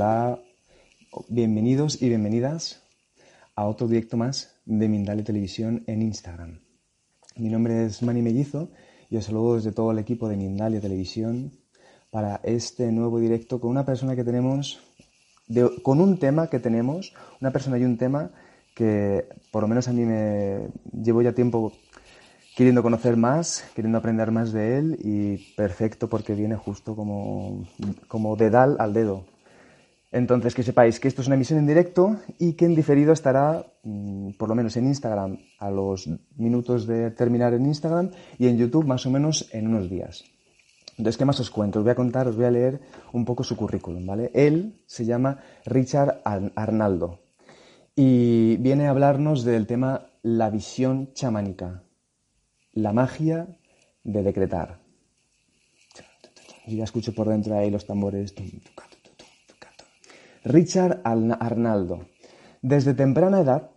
Hola, bienvenidos y bienvenidas a otro directo más de Mindalia Televisión en Instagram. Mi nombre es Manny Mellizo y os saludo desde todo el equipo de Mindalia Televisión para este nuevo directo con una persona que tenemos, con un tema que tenemos, una persona y un tema que por lo menos a mí me llevo ya tiempo queriendo conocer más, queriendo aprender más de él y perfecto porque viene justo como, como dedal al dedo. Entonces, que sepáis que esto es una emisión en directo y que en diferido estará, mm, por lo menos en Instagram, a los minutos de terminar en Instagram y en YouTube más o menos en unos días. Entonces, ¿qué más os cuento? Os voy a contar, os voy a leer un poco su currículum, ¿vale? Él se llama Richard Ar- Arnaldo y viene a hablarnos del tema la visión chamánica, la magia de decretar. Ya escucho por dentro ahí los tambores. Richard Al- Arnaldo. Desde temprana edad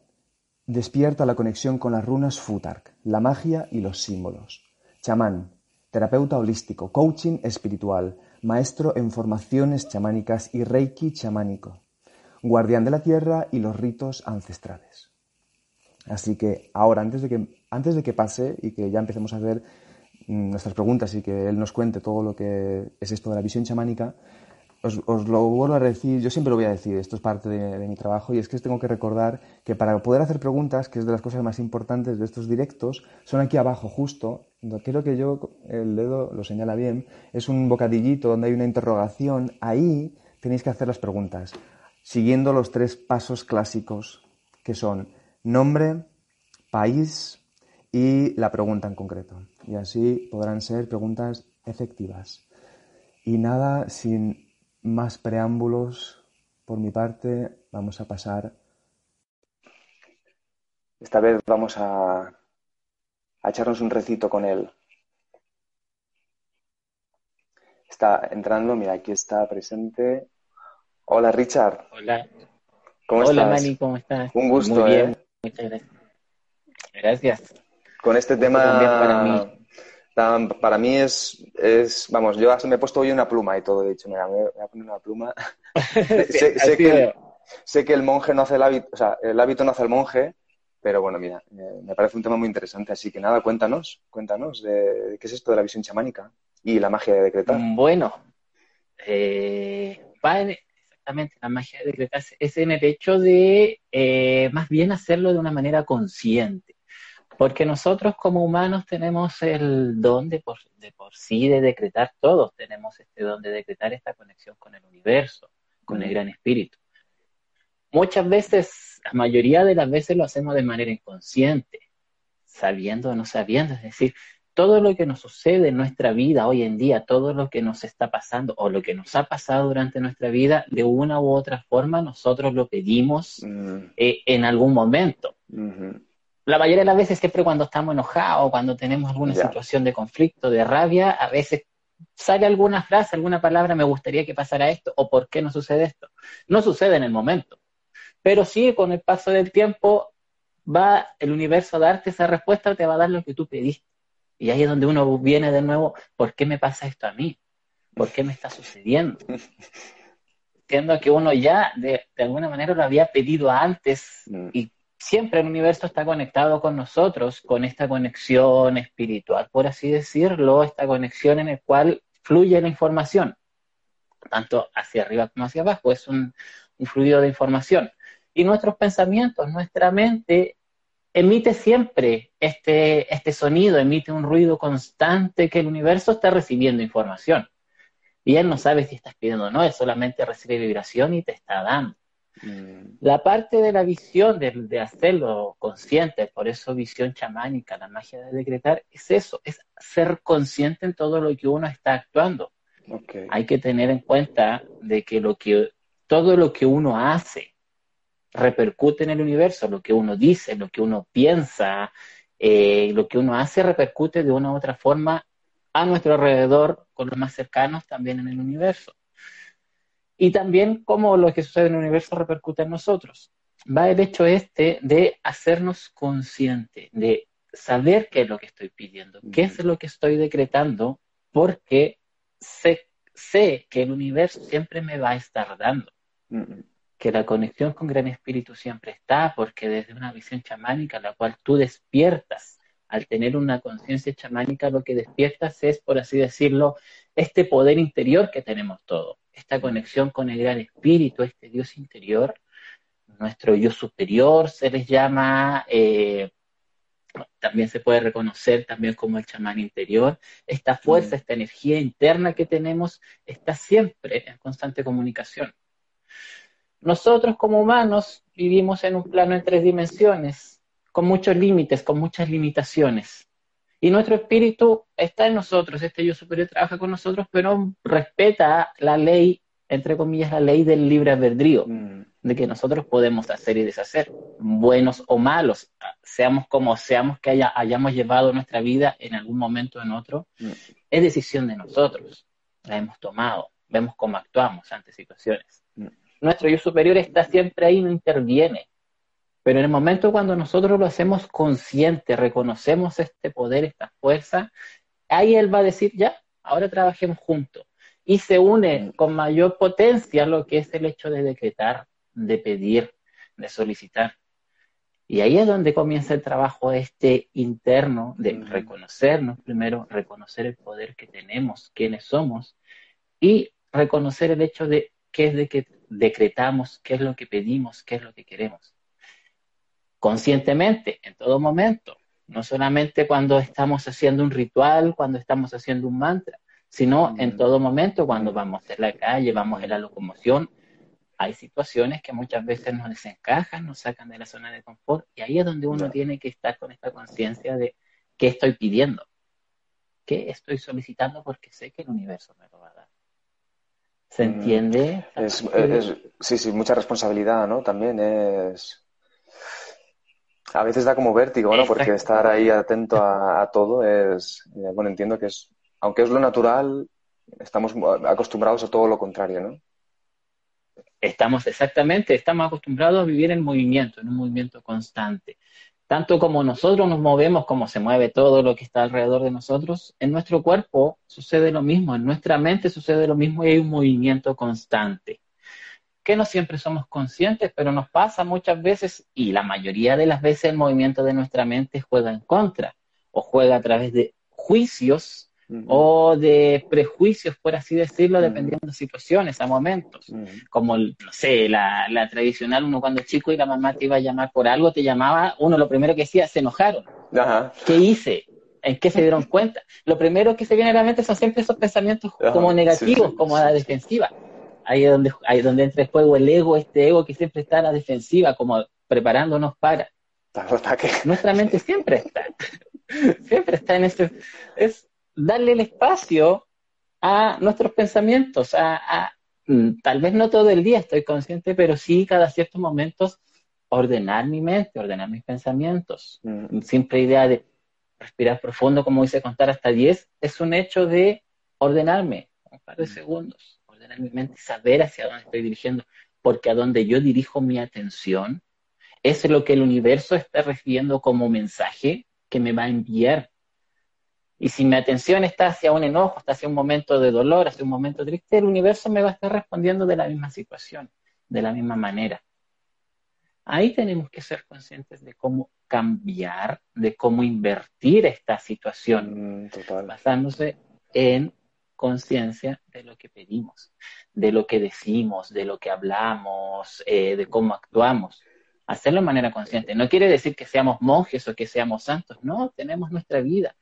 despierta la conexión con las runas Futark, la magia y los símbolos. Chamán, terapeuta holístico, coaching espiritual, maestro en formaciones chamánicas y reiki chamánico, guardián de la tierra y los ritos ancestrales. Así que ahora, antes de que, antes de que pase y que ya empecemos a hacer mm, nuestras preguntas y que él nos cuente todo lo que es esto de la visión chamánica, os, os lo vuelvo a decir, yo siempre lo voy a decir, esto es parte de, mi trabajo y es que os tengo que recordar que para poder hacer preguntas, que es de las cosas más importantes de estos directos, son aquí abajo justo, creo que yo, el dedo lo señala bien, es un bocadillito donde hay una interrogación, ahí tenéis que hacer las preguntas, siguiendo los tres pasos clásicos que son nombre, país y la pregunta en concreto. Y así podrán ser preguntas efectivas. Y nada, sin más preámbulos por mi parte, vamos a pasar. Esta vez vamos a, a echarnos un recito con él. Está entrando, mira, aquí está presente. Hola Richard, Hola, ¿cómo hola estás? Manny, ¿cómo estás? Un gusto, Muy bien, ¿eh? muchas gracias. Gracias. Con este tema también para mí. Tan- para mí es, es, vamos, yo me he puesto hoy una pluma y todo, he dicho, mira, me voy a poner una pluma. sé, Sí, sé así que el, veo. sé que el monje no hace el hábito, o sea, el hábito no hace el monje, pero bueno, mira, me parece un tema muy interesante, así que nada, cuéntanos, cuéntanos de, de qué es esto de la visión chamánica y la magia de decretar. Bueno, eh, va en- exactamente la magia de decretar es en el hecho de eh, más bien hacerlo de una manera consciente. Porque nosotros como humanos tenemos el don de por, de por sí de decretar, todos tenemos este don de decretar esta conexión con el universo, con el gran espíritu. Muchas veces, la mayoría de las veces lo hacemos de manera inconsciente, sabiendo o no sabiendo, es decir, todo lo que nos sucede en nuestra vida hoy en día, todo lo que nos está pasando o lo que nos ha pasado durante nuestra vida, de una u otra forma nosotros lo pedimos Mm, eh, en algún momento. ujú. La mayoría de las veces siempre cuando estamos enojados, cuando tenemos alguna Ya. situación de conflicto, de rabia, a veces sale alguna frase, alguna palabra, me gustaría que pasara esto o por qué no sucede esto. No sucede en el momento, pero sí con el paso del tiempo va el universo a darte esa respuesta, te va a dar lo que tú pediste. Y ahí es donde uno viene de nuevo, ¿por qué me pasa esto a mí? ¿Por qué me está sucediendo? Entiendo que uno ya de, de alguna manera lo había pedido antes Mm. y siempre el universo está conectado con nosotros, con esta conexión espiritual, por así decirlo, esta conexión en la cual fluye la información, tanto hacia arriba como hacia abajo, es un, un fluido de información. Y nuestros pensamientos, nuestra mente emite siempre este, este sonido, emite un ruido constante que el universo está recibiendo información. Y él no sabe si estás pidiendo o no, él solamente recibe vibración y te está dando. Mm, La parte de la visión, de, de hacerlo consciente, por eso visión chamánica, la magia de decretar, es eso, es ser consciente en todo lo que uno está actuando. Hay que tener en cuenta de que, lo que todo lo que uno hace repercute en el universo, lo que uno dice, lo que uno piensa, eh, lo que uno hace repercute de una u otra forma a nuestro alrededor, con los más cercanos también en el universo. Y también cómo lo que sucede en el universo repercute en nosotros. Va el hecho este de hacernos consciente, de saber qué es lo que estoy pidiendo, qué es lo que estoy decretando, porque sé, sé que el universo siempre me va a estar dando. Que la conexión con Gran Espíritu siempre está, porque desde una visión chamánica, la cual tú despiertas, al tener una conciencia chamánica, lo que despiertas es, por así decirlo, este poder interior que tenemos todos, esta conexión con el Gran Espíritu, este Dios interior, nuestro yo superior se les llama, eh, también se puede reconocer también como el chamán interior, esta fuerza, Mm. esta energía interna que tenemos está siempre en constante comunicación. Nosotros como humanos vivimos en un plano en tres dimensiones, con muchos límites, con muchas limitaciones. Y nuestro espíritu está en nosotros, este yo superior trabaja con nosotros, pero respeta la ley, entre comillas, la ley del libre albedrío, mm, de que nosotros podemos hacer y deshacer, buenos o malos, seamos como seamos que haya, hayamos llevado nuestra vida en algún momento o en otro, mm, es decisión de nosotros, la hemos tomado, vemos cómo actuamos ante situaciones. Mm. Nuestro yo superior está siempre ahí, no interviene. Pero en el momento cuando nosotros lo hacemos consciente, reconocemos este poder, esta fuerza, ahí él va a decir, ya, ahora trabajemos juntos. Y se une Mm. con mayor potencia lo que es el hecho de decretar, de pedir, de solicitar. Y ahí es donde comienza el trabajo este interno de Mm. reconocernos primero, reconocer el poder que tenemos, quiénes somos, y reconocer el hecho de qué es de que decretamos, qué es lo que pedimos, qué es lo que queremos. Conscientemente, en todo momento, no solamente cuando estamos haciendo un ritual, cuando estamos haciendo un mantra, sino en Mm. todo momento cuando vamos en la calle, vamos en la locomoción. Hay situaciones que muchas veces nos desencajan, nos sacan de la zona de confort, y ahí es donde uno tiene que estar con esta conciencia de qué estoy pidiendo, qué estoy solicitando, porque sé que el universo me lo va a dar. ¿Se Mm. entiende? Es, es- sí, sí, mucha responsabilidad, ¿no? También es... A veces da como vértigo, ¿no? Porque estar ahí atento a, a todo es... eh, Bueno, entiendo que es... Aunque es lo natural, estamos acostumbrados a todo lo contrario, ¿no? Estamos exactamente, estamos acostumbrados a vivir en movimiento, en un movimiento constante. Tanto como nosotros nos movemos, como se mueve todo lo que está alrededor de nosotros, en nuestro cuerpo sucede lo mismo, en nuestra mente sucede lo mismo y hay un movimiento constante. Que no siempre somos conscientes, pero nos pasa muchas veces y la mayoría de las veces el movimiento de nuestra mente juega en contra o juega a través de juicios o de prejuicios, por así decirlo, dependiendo de situaciones, a momentos como, no sé, la, la tradicional, uno cuando chico y la mamá te iba a llamar por algo, te llamaba, uno lo primero que decía, se enojaron. Ajá. ¿Qué hice? ¿En qué se dieron cuenta? Lo primero que se viene a la mente son siempre esos pensamientos Ajá, como negativos, sí, como a la sí. Ahí es donde, ahí donde entra en juego el ego, este ego que siempre está a la defensiva, como preparándonos para. Tal ataque. Nuestra mente siempre está, siempre está en ese, es darle el espacio a nuestros pensamientos, a, a- mm, tal vez no todo el día estoy consciente, pero sí cada ciertos momentos ordenar mi mente, ordenar mis pensamientos. Mm, Siempre idea de respirar profundo, como dice contar hasta 10, es un hecho de ordenarme, un par de Mm. segundos, ordenar mi mente, saber hacia dónde estoy dirigiendo, porque a donde yo dirijo mi atención es lo que el universo está recibiendo como mensaje que me va a enviar. Y si mi atención está hacia un enojo, está hacia un momento de dolor, hacia un momento triste, el universo me va a estar respondiendo de la misma situación, de la misma manera. Ahí tenemos que ser conscientes de cómo cambiar, de cómo invertir esta situación, mm, total. basándose en conciencia de lo que pedimos, de lo que decimos, de lo que hablamos, eh, de cómo actuamos. Hacerlo de manera consciente. No quiere decir que seamos monjes o que seamos santos, no, tenemos nuestra vida.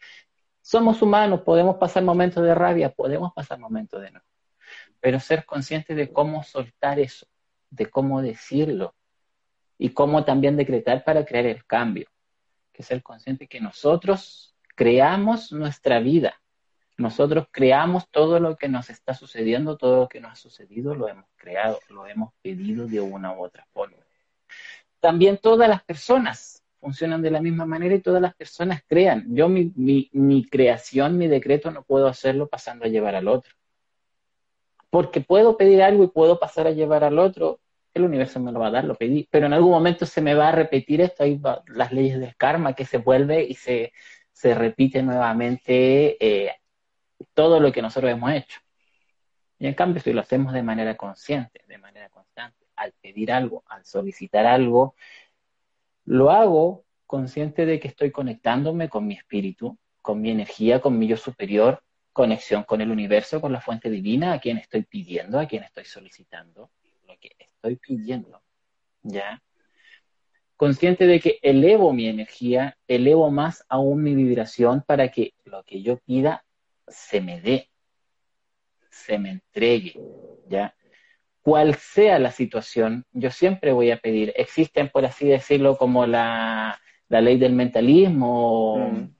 Somos humanos, podemos pasar momentos de rabia, podemos pasar momentos de enojo. pero ser consciente de cómo soltar eso, de cómo decirlo y cómo también decretar para crear el cambio. Que ser consciente que nosotros creamos nuestra vida, nosotros creamos todo lo que nos está sucediendo, todo lo que nos ha sucedido lo hemos creado, lo hemos pedido de una u otra forma. También todas las personas funcionan de la misma manera y todas las personas crean. Yo mi, mi, creación, mi decreto no puedo hacerlo pasando a llevar al otro. Porque puedo pedir algo y puedo pasar a llevar al otro, el universo me lo va a dar, lo pedí, pero en algún momento se me va a repetir esto, hay las leyes del karma que se vuelve y se, se repite nuevamente eh, todo lo que nosotros hemos hecho. Y en cambio, si lo hacemos de manera consciente, de manera constante, al pedir algo, al solicitar algo, lo hago consciente de que estoy conectándome con mi espíritu, con mi energía, con mi yo superior, conexión con el universo, con la fuente divina, a quien estoy pidiendo, a quien estoy solicitando, lo que estoy pidiendo, ¿ya? Consciente de que elevo mi energía, elevo más aún mi vibración para que lo que yo pida se me dé, se me entregue, ¿ya? Cual sea la situación, yo siempre voy a pedir. Existen, por así decirlo, como la, la ley del mentalismo, mm.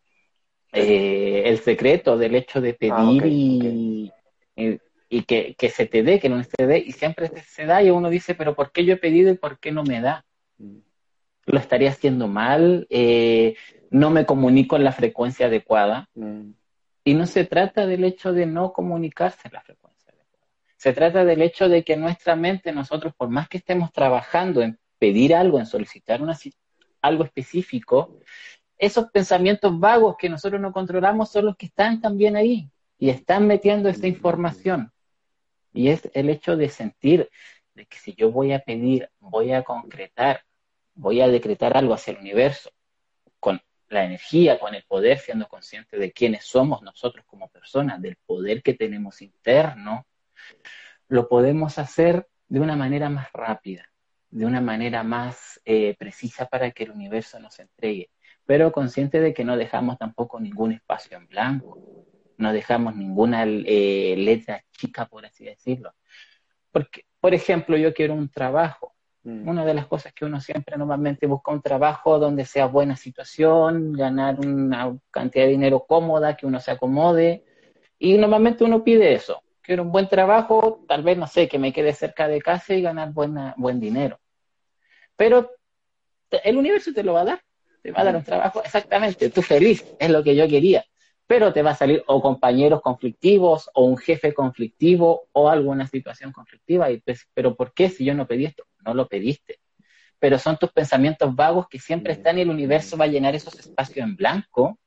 eh, el secreto del hecho de pedir ah, y, y, que, que, se te dé, que no se te dé, y siempre se da, y uno dice, pero ¿por qué yo he pedido y por qué no me da? Mm. Lo estaría haciendo mal, eh, no me comunico en la frecuencia adecuada. Mm. Y no se trata del hecho de no comunicarse la frecuencia adecuada. Se trata del hecho de que nuestra mente, nosotros, por más que estemos trabajando en pedir algo, en solicitar algo específico, esos pensamientos vagos que nosotros no controlamos son los que están también ahí y están metiendo esta información. Y es el hecho de sentir de que si yo voy a pedir, voy a concretar, voy a decretar algo hacia el universo, la energía, con el poder, siendo consciente de quiénes somos nosotros como personas, del poder que tenemos interno, lo podemos hacer de una manera más rápida, de una manera más eh, precisa para que el universo nos entregue, pero consciente de que no dejamos tampoco ningún espacio en blanco, no dejamos ninguna eh, letra chica, por así decirlo. Porque, por ejemplo, yo quiero un trabajo. Una de las cosas que uno siempre normalmente busca un trabajo donde sea buena situación, ganar una cantidad de dinero cómoda, que uno se acomode. Y normalmente uno pide eso. Quiero un buen trabajo, tal vez, no sé, que me quede cerca de casa y ganar buena, buen dinero. Pero el universo te lo va a dar. Te va a dar un trabajo exactamente. Tú feliz, es lo que yo quería pero te va a salir o compañeros conflictivos o un jefe conflictivo o alguna situación conflictiva. Y pues, pero ¿por qué si yo no pedí esto? No lo pediste. Pero son tus pensamientos vagos que siempre están y el universo va a llenar esos espacios en blanco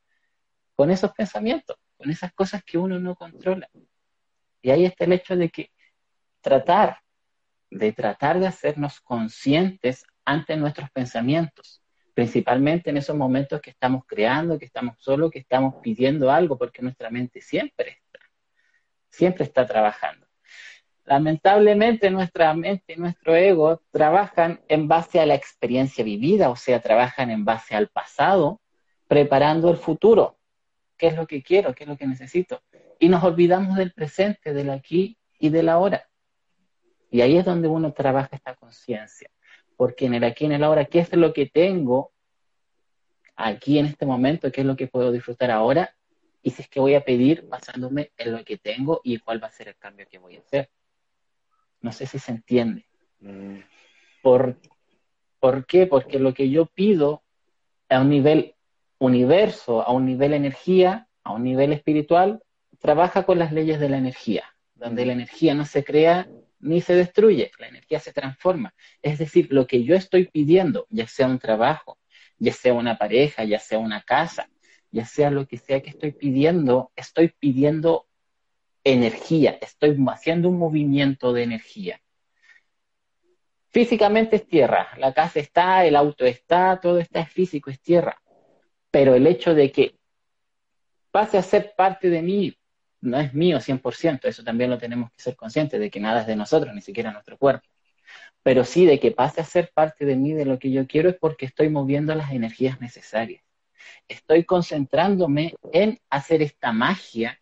con esos pensamientos, con esas cosas que uno no controla. Y ahí está el hecho de que tratar, de tratar de hacernos conscientes ante nuestros pensamientos principalmente en esos momentos que estamos creando, que estamos solos, que estamos pidiendo algo, porque nuestra mente siempre está, siempre está trabajando. Lamentablemente nuestra mente y nuestro ego trabajan en base a la experiencia vivida, o sea, trabajan en base al pasado, preparando el futuro. ¿Qué es lo que quiero? ¿Qué es lo que necesito? Y nos olvidamos del presente, del aquí y del ahora. Y ahí es donde uno trabaja esta conciencia porque en el aquí, en el ahora, ¿qué es lo que tengo aquí en este momento? ¿Qué es lo que puedo disfrutar ahora? Y si es que voy a pedir basándome en lo que tengo y cuál va a ser el cambio que voy a hacer. No sé si se entiende. Mm. ¿Por, ¿Por qué? Porque lo que yo pido a un nivel universo, a un nivel energía, a un nivel espiritual, trabaja con las leyes de la energía, donde la energía no se crea ni se destruye, la energía se transforma. Es decir, lo que yo estoy pidiendo, ya sea un trabajo, ya sea una pareja, ya sea una casa, ya sea lo que sea que estoy pidiendo, estoy pidiendo energía, estoy haciendo un movimiento de energía. Físicamente es tierra, la casa está, el auto está, todo está es físico, es tierra. Pero el hecho de que pase a ser parte de mí, no es mío 100%, eso también lo tenemos que ser conscientes de que nada es de nosotros, ni siquiera nuestro cuerpo. Pero sí de que pase a ser parte de mí, de lo que yo quiero, es porque estoy moviendo las energías necesarias. Estoy concentrándome en hacer esta magia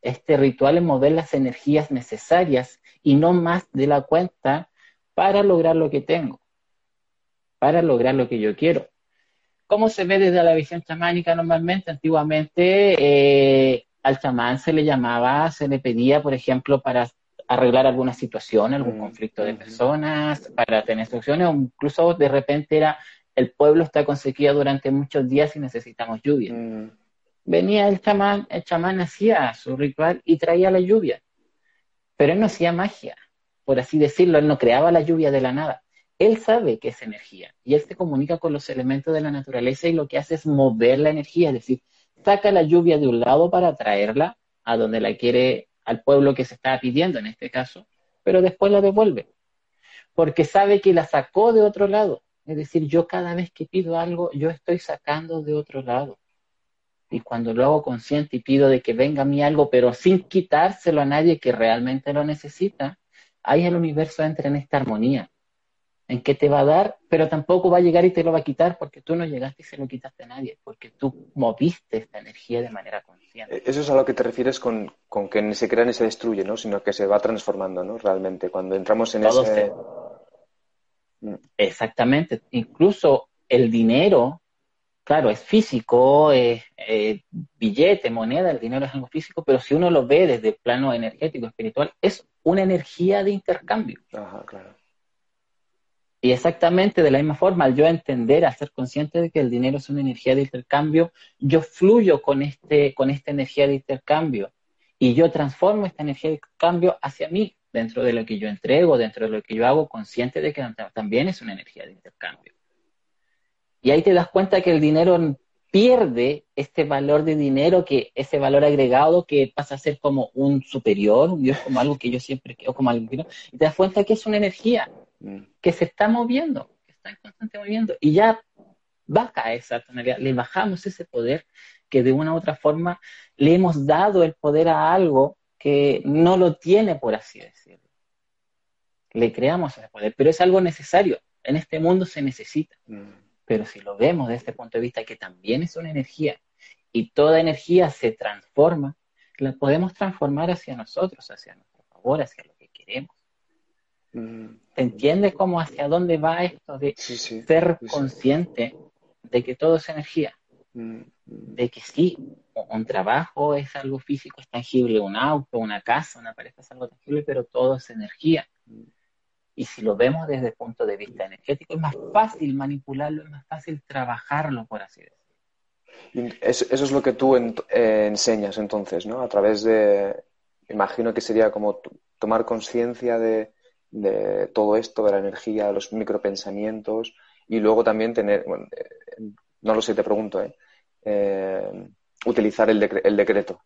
Este ritual es mover las energías necesarias y no más de la cuenta para lograr lo que tengo, para lograr lo que yo quiero. ¿Cómo se ve desde la visión chamánica normalmente? Antiguamente eh, al chamán se le llamaba, se le pedía, por ejemplo, para arreglar alguna situación, algún mm, conflicto de personas, para tener instrucciones, o incluso de repente era el pueblo está con sequía durante muchos días y necesitamos lluvia. Mm. Venía el chamán, el chamán hacía su ritual y traía la lluvia, pero él no hacía magia, por así decirlo, él no creaba la lluvia de la nada. Él sabe que es energía y él se comunica con los elementos de la naturaleza y lo que hace es mover la energía, es decir, saca la lluvia de un lado para traerla a donde la quiere al pueblo que se está pidiendo en este caso, pero después la devuelve, porque sabe que la sacó de otro lado. Es decir, yo cada vez que pido algo, yo estoy sacando de otro lado. Y cuando lo hago consciente y pido de que venga a mí algo, pero sin quitárselo a nadie que realmente lo necesita, ahí el universo entra en esta armonía en que te va a dar, pero tampoco va a llegar y te lo va a quitar porque tú no llegaste y se lo quitaste a nadie, porque tú moviste esta energía de manera consciente. E-, eso es a lo que te refieres con, que ni se crea ni se destruye, ¿no? Sino que se va transformando, ¿no? Realmente, cuando entramos en ese... Mm. Exactamente. Incluso el dinero, claro, es físico, es billete, moneda, el dinero es algo físico, pero si uno lo ve desde el plano energético, espiritual, es una energía de intercambio. Ajá, claro. Y exactamente de la misma forma, al yo entender, al ser consciente de que el dinero es una energía de intercambio, yo fluyo con, este, con esta energía de intercambio y yo transformo esta energía de intercambio hacia mí, dentro de lo que yo entrego, dentro de lo que yo hago, consciente de que también es una energía de intercambio. Y ahí te das cuenta que el dinero pierde este valor de dinero, que ese valor agregado que pasa a ser como un superior, un Dios como algo que yo siempre quiero, como algo y te das cuenta que es una energía que se está moviendo, que está en constante movimiento, y ya baja esa tonalidad, le bajamos ese poder que de una u otra forma le hemos dado el poder a algo que no lo tiene, por así decirlo. Le creamos ese poder, pero es algo necesario. En este mundo se necesita. Pero si lo vemos desde este punto de vista que también es una energía y toda energía se transforma, la podemos transformar hacia nosotros, hacia nuestro favor, hacia lo que queremos. Mm. ¿Entiendes cómo hacia dónde va esto de ser consciente de que todo es energía? Mm, mm. De que sí, un trabajo es algo físico, es tangible, un auto, una casa, una pareja es algo tangible, pero todo es energía. Y si lo vemos desde el punto de vista energético, es más fácil manipularlo, es más fácil trabajarlo, por así decirlo. Eso, es lo que tú eh, enseñas entonces, ¿no? A través de, imagino que sería como tomar conciencia de, de todo esto, de la energía, de los micropensamientos y luego también tener, bueno, eh, no lo sé, te pregunto, ¿eh? eh utilizar el, el, decreto.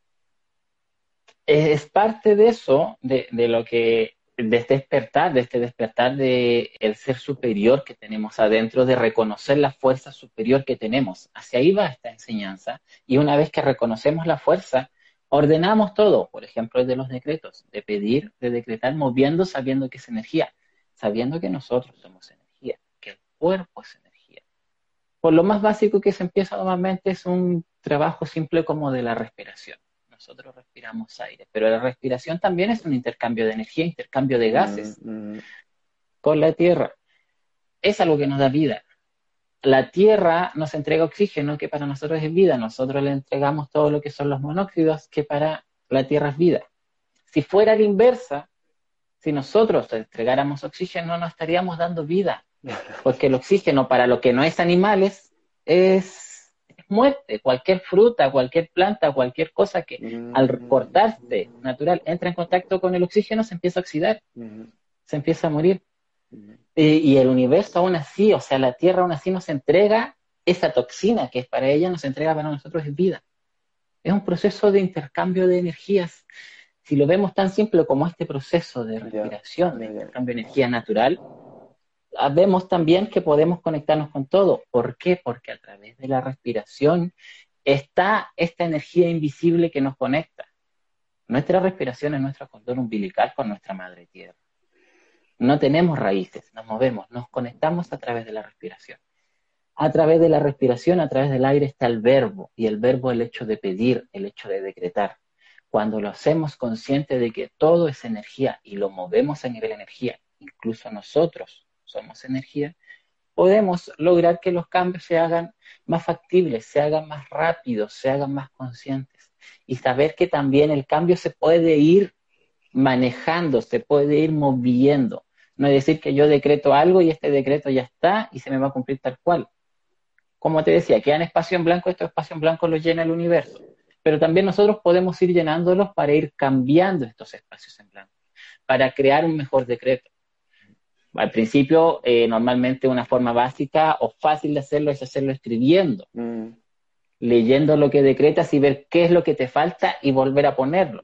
Es parte de eso, de, de, lo que, de este despertar, de este despertar de el ser superior que tenemos adentro, de reconocer la fuerza superior que tenemos. Hacia ahí va esta enseñanza y una vez que reconocemos la fuerza, Ordenamos todo, por ejemplo, el de los decretos, de pedir, de decretar, moviendo, sabiendo que es energía, sabiendo que nosotros somos energía, que el cuerpo es energía. Por lo más básico que se empieza normalmente es un trabajo simple como de la respiración. Nosotros respiramos aire, pero la respiración también es un intercambio de energía, intercambio de gases mm, mm. con la tierra. Es algo que nos da vida la Tierra nos entrega oxígeno, que para nosotros es vida. Nosotros le entregamos todo lo que son los monóxidos, que para la Tierra es vida. Si fuera la inversa, si nosotros entregáramos oxígeno, no estaríamos dando vida. Porque el oxígeno para lo que no es animales es, muerte. Cualquier fruta, cualquier planta, cualquier cosa que al mm. cortarse natural entra en contacto con el oxígeno se empieza a oxidar, se empieza a morir. Eh, y el universo aún así, o sea, la Tierra aún así nos entrega esa toxina que es para ella, nos entrega para nosotros es vida. Es un proceso de intercambio de energías. Si lo vemos tan simple como este proceso de respiración, de intercambio de energía natural, ah, vemos también que podemos conectarnos con todo. ¿Por qué? Porque a través de la respiración está esta energía invisible que nos conecta. Nuestra respiración es nuestro cordón umbilical con nuestra madre tierra. No tenemos raíces, nos movemos, nos conectamos a través de la respiración. A través de la respiración, a través del aire está el verbo, y el verbo el hecho de pedir, el hecho de decretar. cuando lo hacemos consciente de que todo es energía y lo movemos a nivel energía, incluso nosotros somos energía, podemos lograr que los cambios se hagan más factibles, se hagan más rápidos, se hagan más conscientes y saber que también el cambio se puede ir manejando, se puede ir moviendo. No es decir que yo decreto algo y este decreto ya está y se me va a cumplir tal cual. Como te decía, quedan espacio en blanco, estos espacios en blanco los llena el universo. Pero también nosotros podemos ir llenándolos para ir cambiando estos espacios en blanco, para crear un mejor decreto. Al principio, eh, normalmente una forma básica o fácil de hacerlo es hacerlo escribiendo, Mm, leyendo lo que decretas y ver qué es lo que te falta y volver a ponerlo.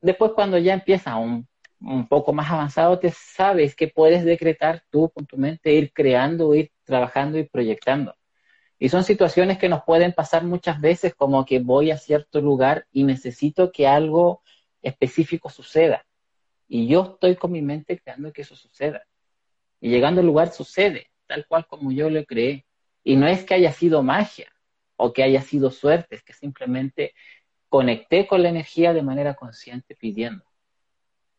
Después, cuando ya empiezas un, un poco más avanzado, te sabes que puedes decretar tú con tu mente, ir creando, ir trabajando y proyectando. Y son situaciones que nos pueden pasar muchas veces, como que voy a cierto lugar y necesito que algo específico suceda. Y yo estoy con mi mente creando que eso suceda. Y llegando al lugar sucede, tal cual como yo lo creé. Y no es que haya sido magia o que haya sido suerte, es que simplemente conecté con la energía de manera consciente pidiendo.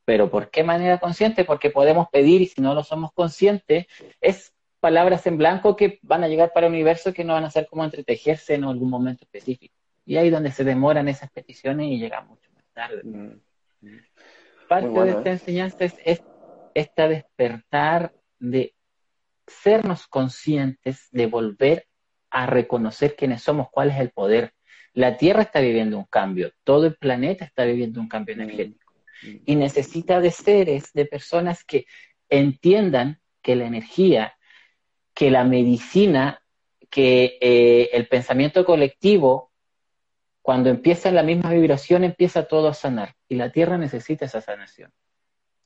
Pero ¿por qué manera consciente? Porque podemos pedir y si no lo somos conscientes, es palabras en blanco que van a llegar para el universo que no van a ser como entretejerse en algún momento específico. Y ahí donde se demoran esas peticiones y llegan mucho más tarde. mm. Parte bueno, de esta ¿eh? enseñanza es, es esta despertar de sernos conscientes, de volver a reconocer quiénes somos, cuál es el poder. La Tierra está viviendo un cambio, todo el planeta está viviendo un cambio Mm. energético y necesita de seres, de personas que entiendan que la energía, que la medicina, que eh, el pensamiento colectivo, cuando empieza en la misma vibración, empieza todo a sanar. Y la Tierra necesita esa sanación.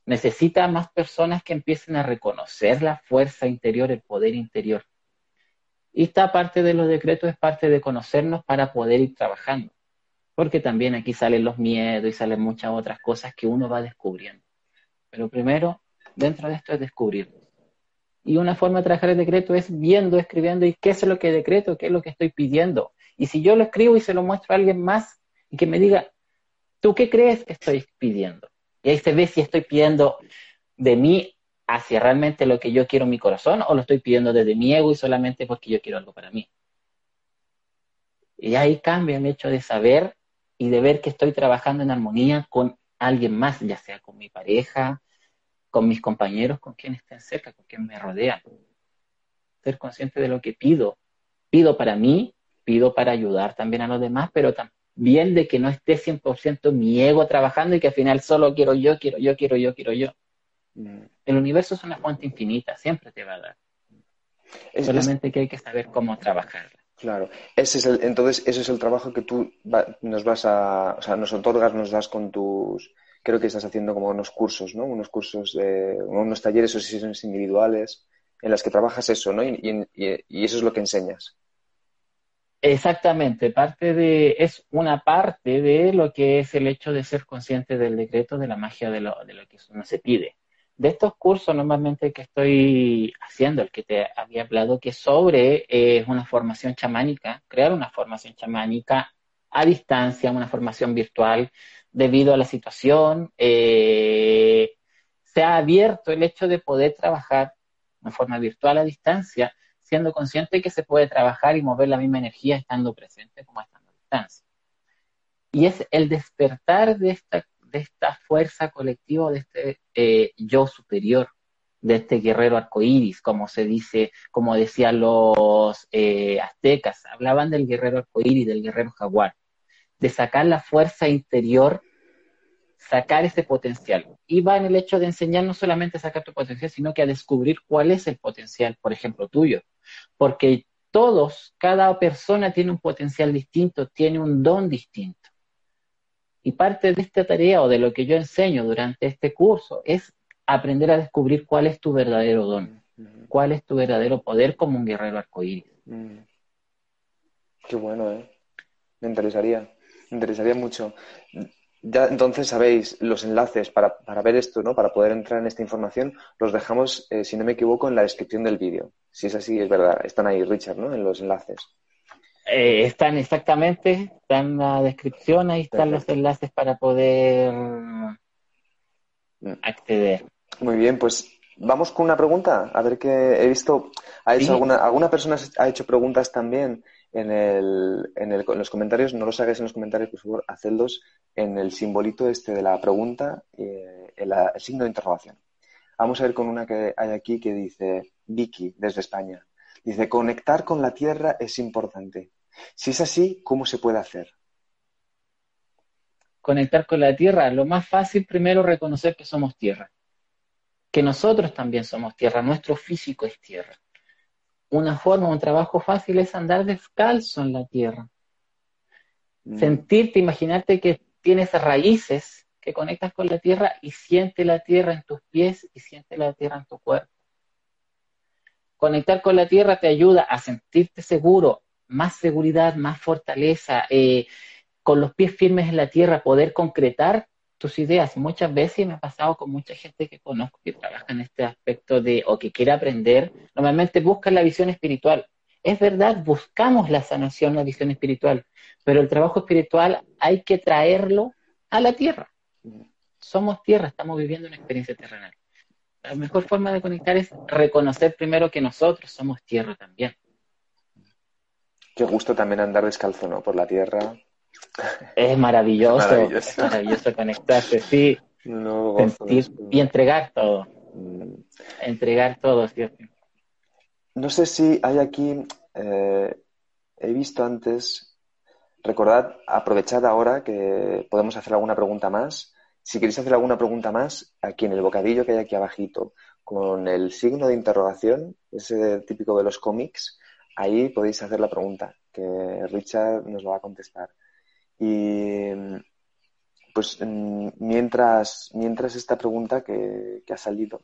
Necesita más personas que empiecen a reconocer la fuerza interior, el poder interior. Y esta parte de los decretos es parte de conocernos para poder ir trabajando. Porque también aquí salen los miedos y salen muchas otras cosas que uno va descubriendo. Pero primero, dentro de esto es descubrirlo. Y una forma de trabajar el decreto es viendo, escribiendo, y qué es lo que decreto, qué es lo que estoy pidiendo. Y si yo lo escribo y se lo muestro a alguien más y que me diga, ¿tú qué crees que estoy pidiendo? Y ahí se ve si estoy pidiendo de mí hacia realmente lo que yo quiero en mi corazón o lo estoy pidiendo desde mi ego y solamente porque yo quiero algo para mí. Y ahí cambia el hecho de saber y de ver que estoy trabajando en armonía con alguien más, ya sea con mi pareja, con mis compañeros, con quienes estén cerca, con quienes me rodean. Ser consciente de lo que pido. Pido para mí, pido para ayudar también a los demás, pero también de que no esté 100% mi ego trabajando y que al final solo quiero yo, quiero yo, quiero yo, quiero yo. Mm. El universo es una fuente infinita, siempre te va a dar. Es- es- Solamente que hay que saber cómo trabajarla. Claro, ese es el, entonces ese es el trabajo que tú va- nos vas a, o sea, nos otorgas, nos das con tus, creo que estás haciendo como unos cursos, ¿no? Unos cursos de, unos talleres o sesiones individuales en las que trabajas eso, ¿no? Y, y- eso es lo que enseñas. Exactamente, parte de, es una parte de lo que es el hecho de ser consciente del decreto, de la magia de lo, de lo que uno se pide. De estos cursos normalmente que estoy haciendo, el que te había hablado, que es sobre eh, una formación chamánica, crear una formación chamánica a distancia, una formación virtual, debido a la situación, eh, se ha abierto el hecho de poder trabajar de forma virtual a distancia, siendo consciente que se puede trabajar y mover la misma energía estando presente como estando a distancia. Y es el despertar de esta, de esta fuerza colectiva, de este eh, yo superior, de este guerrero arcoíris, como se dice, como decían los eh, aztecas, hablaban del guerrero arcoíris, del guerrero jaguar, de sacar la fuerza interior, sacar ese potencial. Y va en el hecho de enseñar no solamente a sacar tu potencial, sino que a descubrir cuál es el potencial, por ejemplo, tuyo. Porque todos, cada persona tiene un potencial distinto, tiene un don distinto. Y parte de esta tarea o de lo que yo enseño durante este curso es aprender a descubrir cuál es tu verdadero don, Mm, cuál es tu verdadero poder como un guerrero arcoíris. mm. Qué bueno, ¿eh? Me interesaría, me interesaría mucho. Ya entonces sabéis los enlaces para, para ver esto, ¿no? Para poder entrar en esta información, los dejamos, eh, si no me equivoco, en la descripción del vídeo. Si es así, es verdad. Están ahí, Richard, ¿no? En los enlaces. Eh, están exactamente, está en la descripción, ahí están los enlaces para poder Mm. acceder. Muy bien, pues vamos con una pregunta. A ver qué he visto. Ha hecho Sí. alguna, alguna persona ha hecho preguntas también en, el, en, el- en los comentarios. No los hagáis en los comentarios, por favor, hacedlos en el simbolito este de la pregunta, eh, el, el signo de interrogación. Vamos a ver con una que hay aquí que dice Vicky, desde España. Dice, conectar con la tierra es importante. Si es así, ¿cómo se puede hacer? Conectar con la tierra, lo más fácil primero reconocer que somos tierra, que nosotros también somos tierra, nuestro físico es tierra. Una forma, un trabajo fácil es andar descalzo en la tierra. Mm, sentirte, imaginarte que tienes raíces que conectas con la tierra y siente la tierra en tus pies y siente la tierra en tu cuerpo. Conectar con la tierra te ayuda a sentirte seguro, más seguridad, más fortaleza, eh, con los pies firmes en la tierra, poder concretar tus ideas. Muchas veces me ha pasado con mucha gente que conozco que trabaja en este aspecto de o que quiere aprender, normalmente buscan la visión espiritual. Es verdad, buscamos la sanación, la visión espiritual, pero el trabajo espiritual hay que traerlo a la tierra. Somos tierra, estamos viviendo una experiencia terrenal. La mejor forma de conectar es reconocer primero que nosotros somos tierra también. Qué gusto también andar descalzo, ¿no? Por la tierra. Es maravilloso, Es maravilloso. es maravilloso conectarse, sí, No sentir y entregar todo, Mm. entregar todo, ¿cierto? No sé si hay aquí, eh, he visto antes, recordad, aprovechad ahora que podemos hacer alguna pregunta más. Si queréis hacer alguna pregunta más, aquí en el bocadillo que hay aquí abajito, con el signo de interrogación, ese típico de los cómics, ahí podéis hacer la pregunta, que Richard nos lo va a contestar. Y pues mm, mientras, mientras esta pregunta que, que ha salido,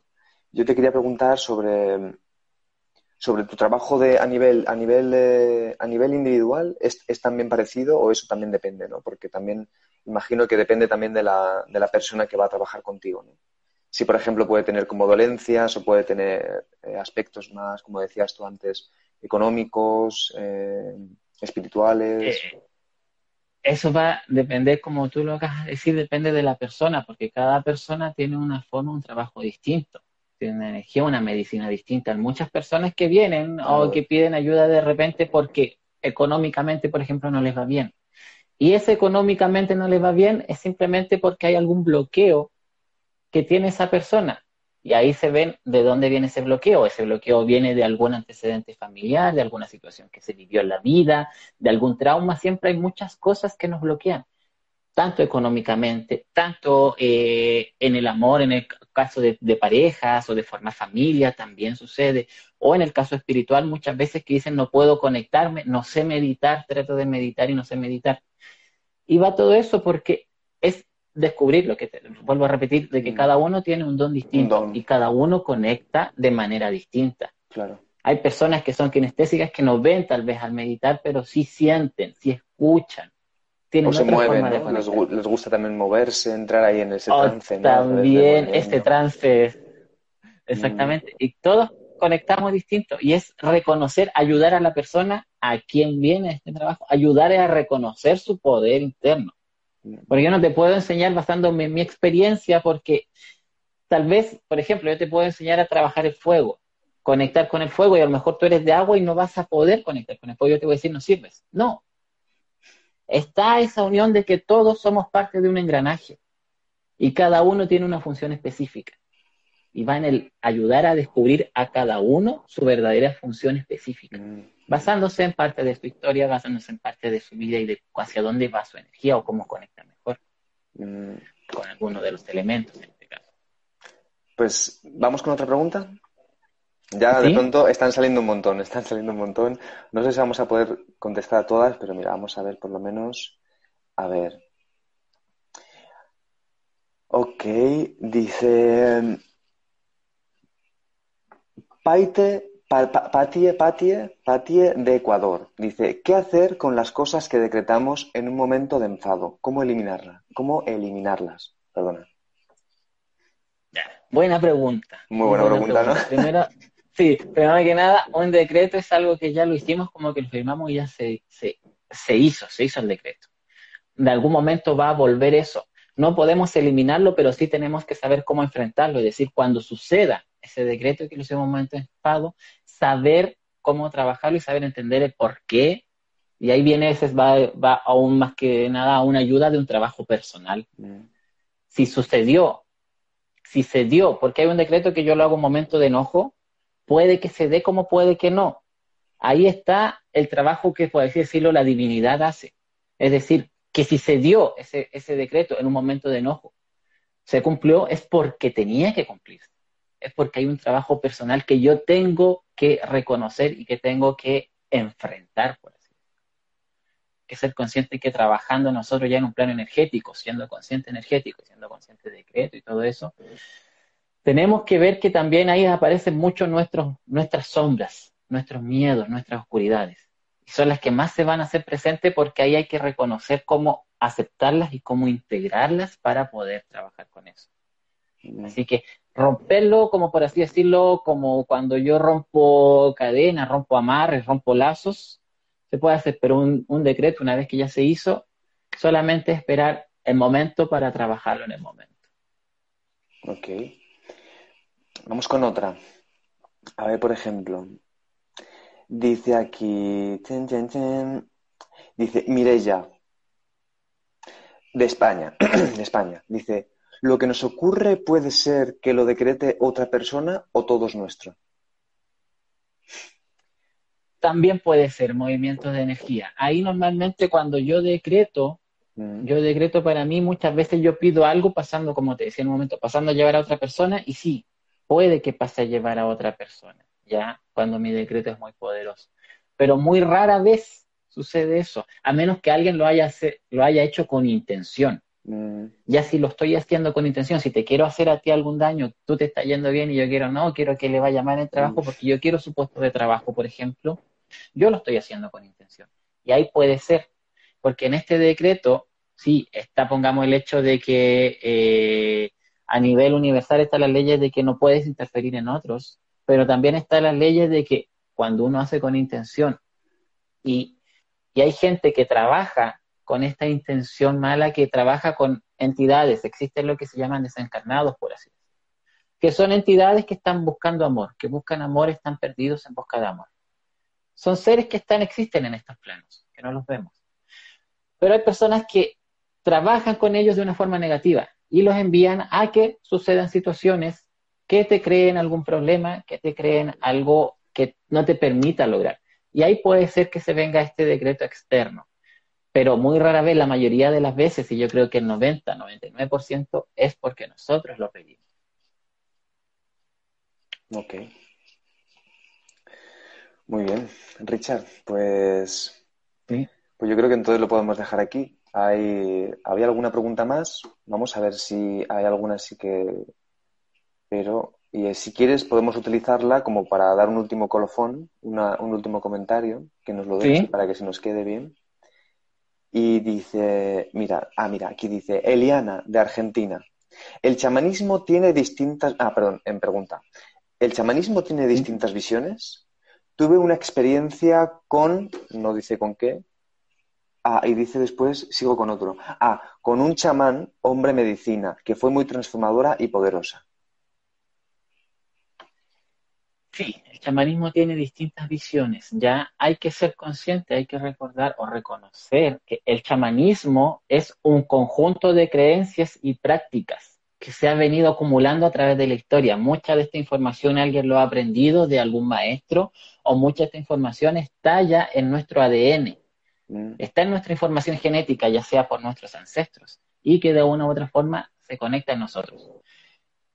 yo te quería preguntar sobre sobre tu trabajo de, a nivel, a nivel, eh, a nivel individual, ¿es, ¿es también parecido o eso también depende, ¿no? Porque también imagino que depende también de la, de la persona que va a trabajar contigo, ¿no? Si, por ejemplo, puede tener como dolencias o puede tener eh, aspectos más, como decías tú antes, económicos, eh, espirituales. Eh, eso va a depender, como tú lo acabas de decir, depende de la persona, porque cada persona tiene una forma, un trabajo distinto, tiene una energía, una medicina distinta. Muchas personas que vienen o que piden ayuda de repente porque económicamente, por ejemplo, no les va bien. Y ese económicamente no les va bien es simplemente porque hay algún bloqueo que tiene esa persona. Y ahí se ven de dónde viene ese bloqueo. Ese bloqueo viene de algún antecedente familiar, de alguna situación que se vivió en la vida, de algún trauma. Siempre hay muchas cosas que nos bloquean, tanto económicamente, tanto eh, en el amor, en el caso de, de parejas o de formar familia, también sucede. O en el caso espiritual, muchas veces que dicen no puedo conectarme, no sé meditar, trato de meditar y no sé meditar. Y va todo eso porque es descubrir lo que te, vuelvo a repetir, de que Mm. cada uno tiene un don distinto don. y cada uno conecta de manera distinta. Claro. Hay personas que son kinestésicas que no ven tal vez al meditar, pero sí sienten, sí escuchan. Tienen O se otra mueven, forma de ¿no? Les, gusta también moverse, entrar ahí en ese O trance, también este trance, exactamente. Y todos conectamos distinto. Y es reconocer, ayudar a la persona a quien viene este trabajo, ayudar a reconocer su poder interno. Porque yo no te puedo enseñar basándome en mi experiencia, porque tal vez, por ejemplo, yo te puedo enseñar a trabajar el fuego, conectar con el fuego, y a lo mejor tú eres de agua y no vas a poder conectar con el fuego. Yo te voy a decir, no sirves. No. Está esa unión de que todos somos parte de un engranaje y cada uno tiene una función específica. Y va en el ayudar a descubrir a cada uno su verdadera función específica Mm. basándose en parte de su historia, basándose en parte de su vida y de hacia dónde va su energía o cómo conecta mejor Mm. con alguno de los elementos en este caso. Pues vamos con otra pregunta. Ya de pronto están saliendo un montón, están saliendo un montón. No sé si vamos a poder contestar a todas, pero mira, vamos a ver por lo menos. A ver. Ok, dice. Paite, pa- pa- Patie, Patie, Patie de Ecuador. Dice, ¿qué hacer con las cosas que decretamos en un momento de enfado? ¿Cómo eliminarla? ¿Cómo eliminarlas? Perdona. Buena pregunta. Muy buena pregunta, ¿no? Primero, Sí, primero que nada, un decreto es algo que ya lo hicimos, como que lo firmamos y ya se, se, se hizo, se hizo el decreto. De algún momento va a volver eso. No podemos eliminarlo, pero sí tenemos que saber cómo enfrentarlo, es decir, cuando suceda ese decreto que lo hemos anticipado, saber cómo trabajarlo y saber entender el por qué. Y ahí viene, ese va, va aún más que nada a una ayuda de un trabajo personal. Mm. Si sucedió, si se dio, porque hay un decreto que yo lo hago en momento de enojo, puede que se dé como puede que no. Ahí está el trabajo que, por decirlo, la divinidad hace. Es decir, que si se dio ese, ese decreto en un momento de enojo, se cumplió, es porque tenía que cumplirse. Es porque hay un trabajo personal que yo tengo que reconocer y que tengo que enfrentar, por así decirlo. Que ser consciente que trabajando nosotros ya en un plano energético, siendo consciente energético, siendo consciente de decreto y todo eso, tenemos que ver que también ahí aparecen mucho nuestros, nuestras sombras, nuestros miedos, nuestras oscuridades. Y son las que más se van a hacer presentes porque ahí hay que reconocer cómo aceptarlas y cómo integrarlas para poder trabajar con eso. Así que romperlo, como por así decirlo, como cuando yo rompo cadenas, rompo amarres, rompo lazos, se puede hacer, pero un, un decreto, una vez que ya se hizo, solamente esperar el momento para trabajarlo en el momento. Ok. Vamos con otra. A ver, por ejemplo, dice aquí, dice Mirella, de España, de España, dice, lo que nos ocurre puede ser que lo decrete otra persona o todo es nuestro. También puede ser movimientos de energía. Ahí normalmente cuando yo decreto, Mm, yo decreto para mí, muchas veces yo pido algo pasando, como te decía en un momento, pasando a llevar a otra persona y sí, puede que pase a llevar a otra persona, ya cuando mi decreto es muy poderoso. Pero muy rara vez sucede eso, a menos que alguien lo haya, hace- lo haya hecho con intención. mm, Ya si lo estoy haciendo con intención, si te quiero hacer a ti algún daño, tú te estás yendo bien y yo quiero no, quiero que le vaya mal el trabajo Mm. porque yo quiero su puesto de trabajo, por ejemplo, yo lo estoy haciendo con intención. Y ahí puede ser, porque en este decreto, sí, está, pongamos el hecho de que eh, a nivel universal están las leyes de que no puedes interferir en otros, pero también están las leyes de que cuando uno hace con intención y, y hay gente que trabaja con esta intención mala, que trabaja con entidades, existen lo que se llaman desencarnados, por así decirlo, que son entidades que están buscando amor, que buscan amor, están perdidos en busca de amor. Son seres que están, existen en estos planos, que no los vemos. Pero hay personas que trabajan con ellos de una forma negativa y los envían a que sucedan situaciones que te creen algún problema, que te creen algo que no te permita lograr. Y ahí puede ser que se venga este decreto externo. Pero muy rara vez, la mayoría de las veces, y yo creo que el 90, 99% es porque nosotros lo pedimos. ok. Muy bien, Richard, pues, ¿sí? pues yo creo que entonces lo podemos dejar aquí. Hay, ¿había alguna pregunta más? Vamos a ver si hay alguna sí que... Pero, y eh, si quieres, podemos utilizarla como para dar un último colofón, una- un último comentario, que nos lo deje Sí. para que se nos quede bien. Y dice, mira, ah, mira, aquí dice, Eliana, de Argentina. El chamanismo tiene distintas, ah, perdón, en pregunta. ¿El chamanismo tiene distintas visiones? Tuve una experiencia con, no dice con qué, ah, y dice después, sigo con otro, ah, con un chamán, hombre medicina, que fue muy transformadora y poderosa. Sí, el chamanismo tiene distintas visiones. Ya hay que ser consciente, hay que recordar o reconocer que el chamanismo es un conjunto de creencias y prácticas que se ha venido acumulando a través de la historia. Mucha de esta información alguien lo ha aprendido de algún maestro o mucha de esta información está ya en nuestro ADN, Mm, está en nuestra información genética, ya sea por nuestros ancestros, y que de una u otra forma se conecta en nosotros.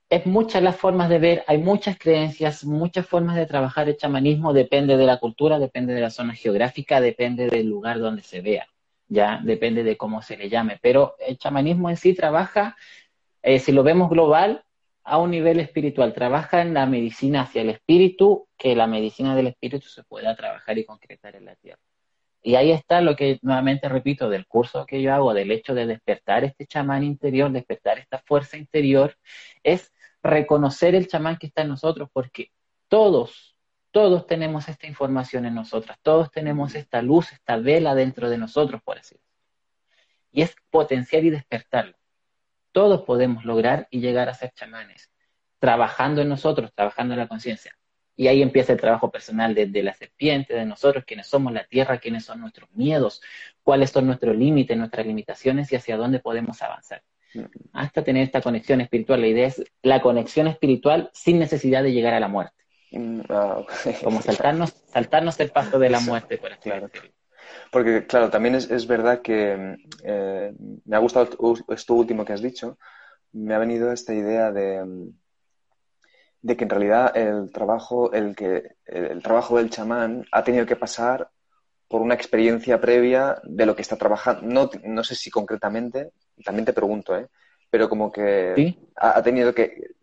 Es muchas las formas de ver, hay muchas creencias, muchas formas de trabajar el chamanismo, depende de la cultura, depende de la zona geográfica, depende del lugar donde se vea, ya depende de cómo se le llame, pero el chamanismo en sí trabaja, eh, si lo vemos global, a un nivel espiritual, trabaja en la medicina hacia el espíritu, que la medicina del espíritu se pueda trabajar y concretar en la tierra. Y ahí está lo que nuevamente repito del curso que yo hago, del hecho de despertar este chamán interior, despertar esta fuerza interior, es reconocer el chamán que está en nosotros, porque todos, todos tenemos esta información en nosotras, todos tenemos esta luz, esta vela dentro de nosotros, por así decirlo. Y es potenciar y despertarlo. Todos podemos lograr y llegar a ser chamanes, trabajando en nosotros, trabajando en la conciencia. Y ahí empieza el trabajo personal desde la serpiente, de nosotros, quienes somos la tierra, quiénes son nuestros miedos, cuáles son nuestros límites, nuestras limitaciones y hacia dónde podemos avanzar. Hasta tener esta conexión espiritual. La idea es la conexión espiritual sin necesidad de llegar a la muerte. Mm. Como saltarnos, saltarnos el paso de la muerte, por Claro. Porque, claro, también es, es verdad que eh, me ha gustado esto último que has dicho. Me ha venido esta idea de, mm, de que en realidad el trabajo, el que, el trabajo del chamán ha tenido que pasar por una experiencia previa de lo que está trabajando. No, no sé si concretamente, también te pregunto, ¿eh? pero como que ¿Sí? ha, ha tenido que,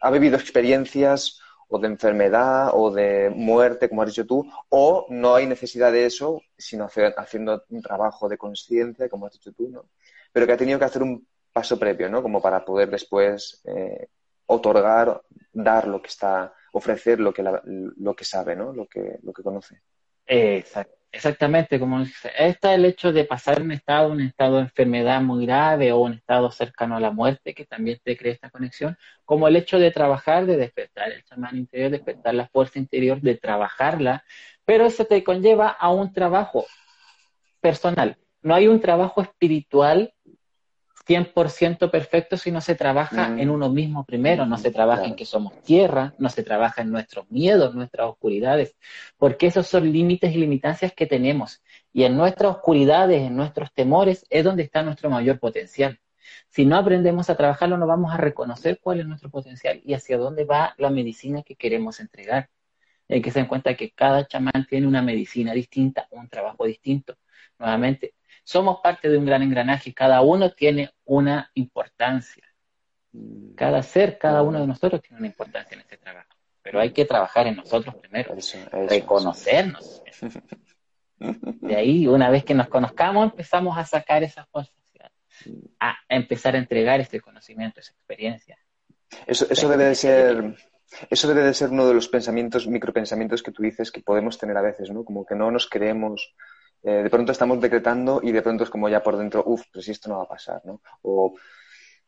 ha vivido experiencias o de enfermedad o de muerte, como has dicho tú, o no hay necesidad de eso, sino hacer- haciendo un trabajo de conciencia, como has dicho tú, ¿no? Pero que ha tenido que hacer un paso previo, ¿no? Como para poder después eh, otorgar, dar lo que está, ofrecer lo que, lo que sabe, ¿no? Lo que, lo que conoce. Exact- exactamente, como dice, está el hecho de pasar un estado, un estado de enfermedad muy grave o un estado cercano a la muerte, que también te crea esta conexión, como el hecho de trabajar, de despertar el chamán interior, despertar la fuerza interior, de trabajarla, pero eso te conlleva a un trabajo personal. No hay un trabajo espiritual 100% perfecto si no se trabaja Mm. en uno mismo primero, no se trabaja en que somos tierra, no se trabaja en nuestros miedos, nuestras oscuridades, porque esos son límites y limitancias que tenemos. Y en nuestras oscuridades, en nuestros temores, es donde está nuestro mayor potencial. Si no aprendemos a trabajarlo, no vamos a reconocer cuál es nuestro potencial y hacia dónde va la medicina que queremos entregar. Hay que tener en cuenta que cada chamán tiene una medicina distinta, un trabajo distinto. Nuevamente, somos parte de un gran engranaje, cada uno tiene una importancia. Cada ser, cada uno de nosotros tiene una importancia en este trabajo. Pero hay que trabajar en nosotros primero, Eso, eso, reconocernos. De ahí, una vez que nos conozcamos, empezamos a sacar esas cosas, a empezar a entregar este conocimiento, esa experiencia. Eso, eso debe de ser, eso debe de ser uno de los pensamientos, micropensamientos que tú dices que podemos tener a veces, ¿no? Como que no nos creemos, eh, de pronto estamos decretando y de pronto es como ya por dentro, uff, pero si esto no va a pasar, ¿no? O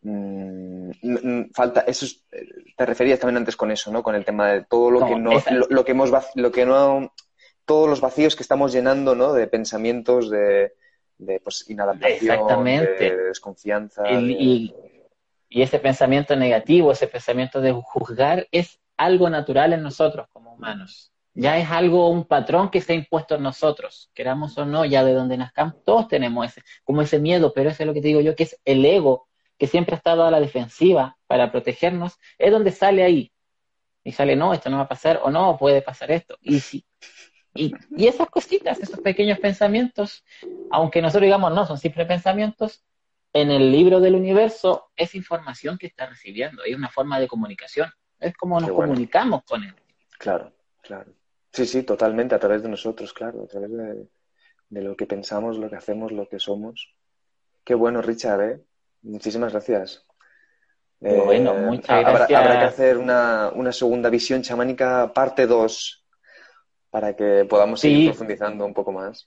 mm, falta, eso es- eh, te referías también antes con eso, ¿no? Con el tema de todo lo No, que no, esa- lo, lo que hemos, lo que no, todos los vacíos que estamos llenando, ¿no? De pensamientos de, de pues, inadaptación, Exactamente. de desconfianza. Y, de- y- y ese pensamiento negativo, ese pensamiento de juzgar, es algo natural en nosotros como humanos. Ya es algo, un patrón que se ha impuesto en nosotros, queramos o no, ya de donde nazcamos, todos tenemos ese, como ese miedo, pero eso es lo que te digo yo, que es el ego, que siempre ha estado a la defensiva para protegernos, es donde sale ahí. Y sale, no, esto no va a pasar, o no, puede pasar esto. Y sí. Y, y esas cositas, esos pequeños pensamientos, aunque nosotros digamos, no, son simples pensamientos, en el libro del universo es información que está recibiendo, hay una forma de comunicación, es como nos bueno. comunicamos con él. Claro, claro. Sí, sí, totalmente, a través de nosotros, claro, a través de, de lo que pensamos, lo que hacemos, lo que somos. Qué bueno, Richard, ¿eh? Muchísimas gracias. Bueno, muchas habrá- gracias. Habrá, que hacer una, una segunda visión chamánica parte 2 para que podamos Sí. seguir profundizando un poco más.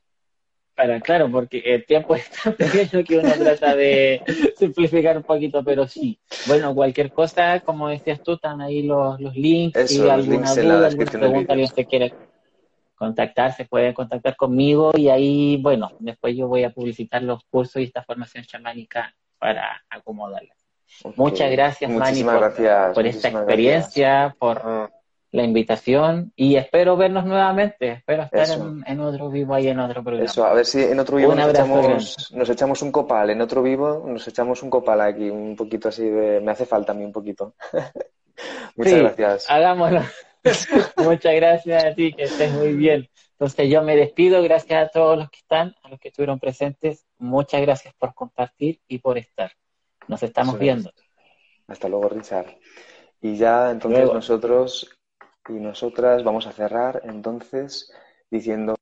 Para, claro, porque el tiempo es tan pequeño que uno trata de simplificar un poquito, pero sí. Bueno, cualquier cosa, como decías tú, están ahí los, los links, Eso, si los alguna duda, alguna pregunta, alguien se quiere contactar, se puede contactar conmigo y ahí, bueno, después yo voy a publicitar los cursos y esta formación chamánica para acomodarla. Muchas gracias, Manny, Muchísimas por, gracias. por esta muchísimas experiencia, por la invitación y espero vernos nuevamente. Espero estar en, en otro vivo ahí en otro programa. Eso, a ver si en otro vivo nos echamos, nos echamos un copal, en otro vivo nos echamos un copal aquí, un poquito así de... Me hace falta a mí un poquito. Muchas Sí, gracias. Hagámoslo. Muchas gracias a ti, que estés muy bien. Entonces yo me despido, gracias a todos los que están, a los que estuvieron presentes. Muchas gracias por compartir y por estar. Nos estamos Eso es. viendo. Hasta luego, Richard. Y ya entonces Luego. nosotros y nosotras vamos a cerrar entonces diciendo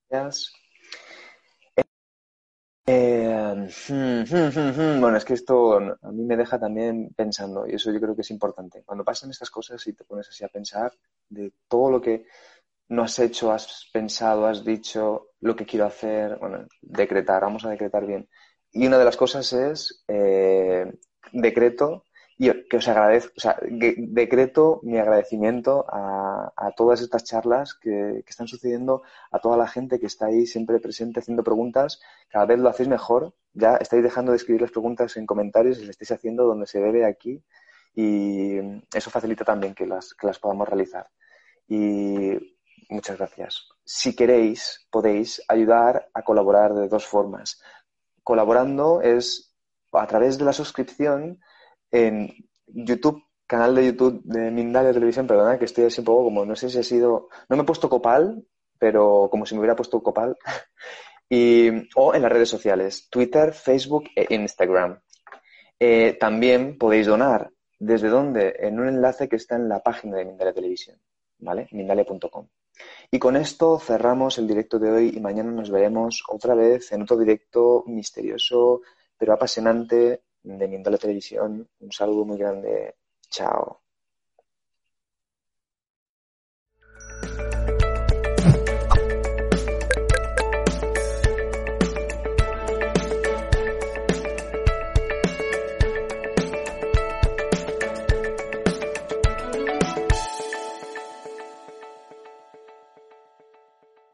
eh, hmm, hmm, hmm, bueno, es que esto a mí me deja también pensando y eso yo creo que es importante. Cuando pasan estas cosas y te pones así a pensar de todo lo que no has hecho, has pensado, has dicho lo que quiero hacer. Bueno, decretar, vamos a decretar bien. Y una de las cosas es eh, decreto y que os agradezco, o sea, decreto mi agradecimiento a, todas estas charlas que, están sucediendo, a toda la gente que está ahí siempre presente haciendo preguntas. Cada vez lo hacéis mejor. Ya estáis dejando de escribir las preguntas en comentarios y las estáis haciendo donde se debe aquí. Y eso facilita también que las, que las podamos realizar. Y muchas gracias. Si queréis, podéis ayudar a colaborar de dos formas. Colaborando es a través de la suscripción en YouTube, canal de YouTube de Mindalia Televisión, perdona que estoy así un poco como, no sé si ha sido, no me he puesto copal, pero como si me hubiera puesto copal, y, o en las redes sociales, Twitter, Facebook e Instagram. Eh, también podéis donar. ¿Desde dónde? En un enlace que está en la página de Mindalia Televisión, ¿vale? Mindalia.com. Y con esto cerramos el directo de hoy y mañana nos veremos otra vez en otro directo misterioso, pero apasionante de Mindale Televisión. Un saludo muy grande. Chao.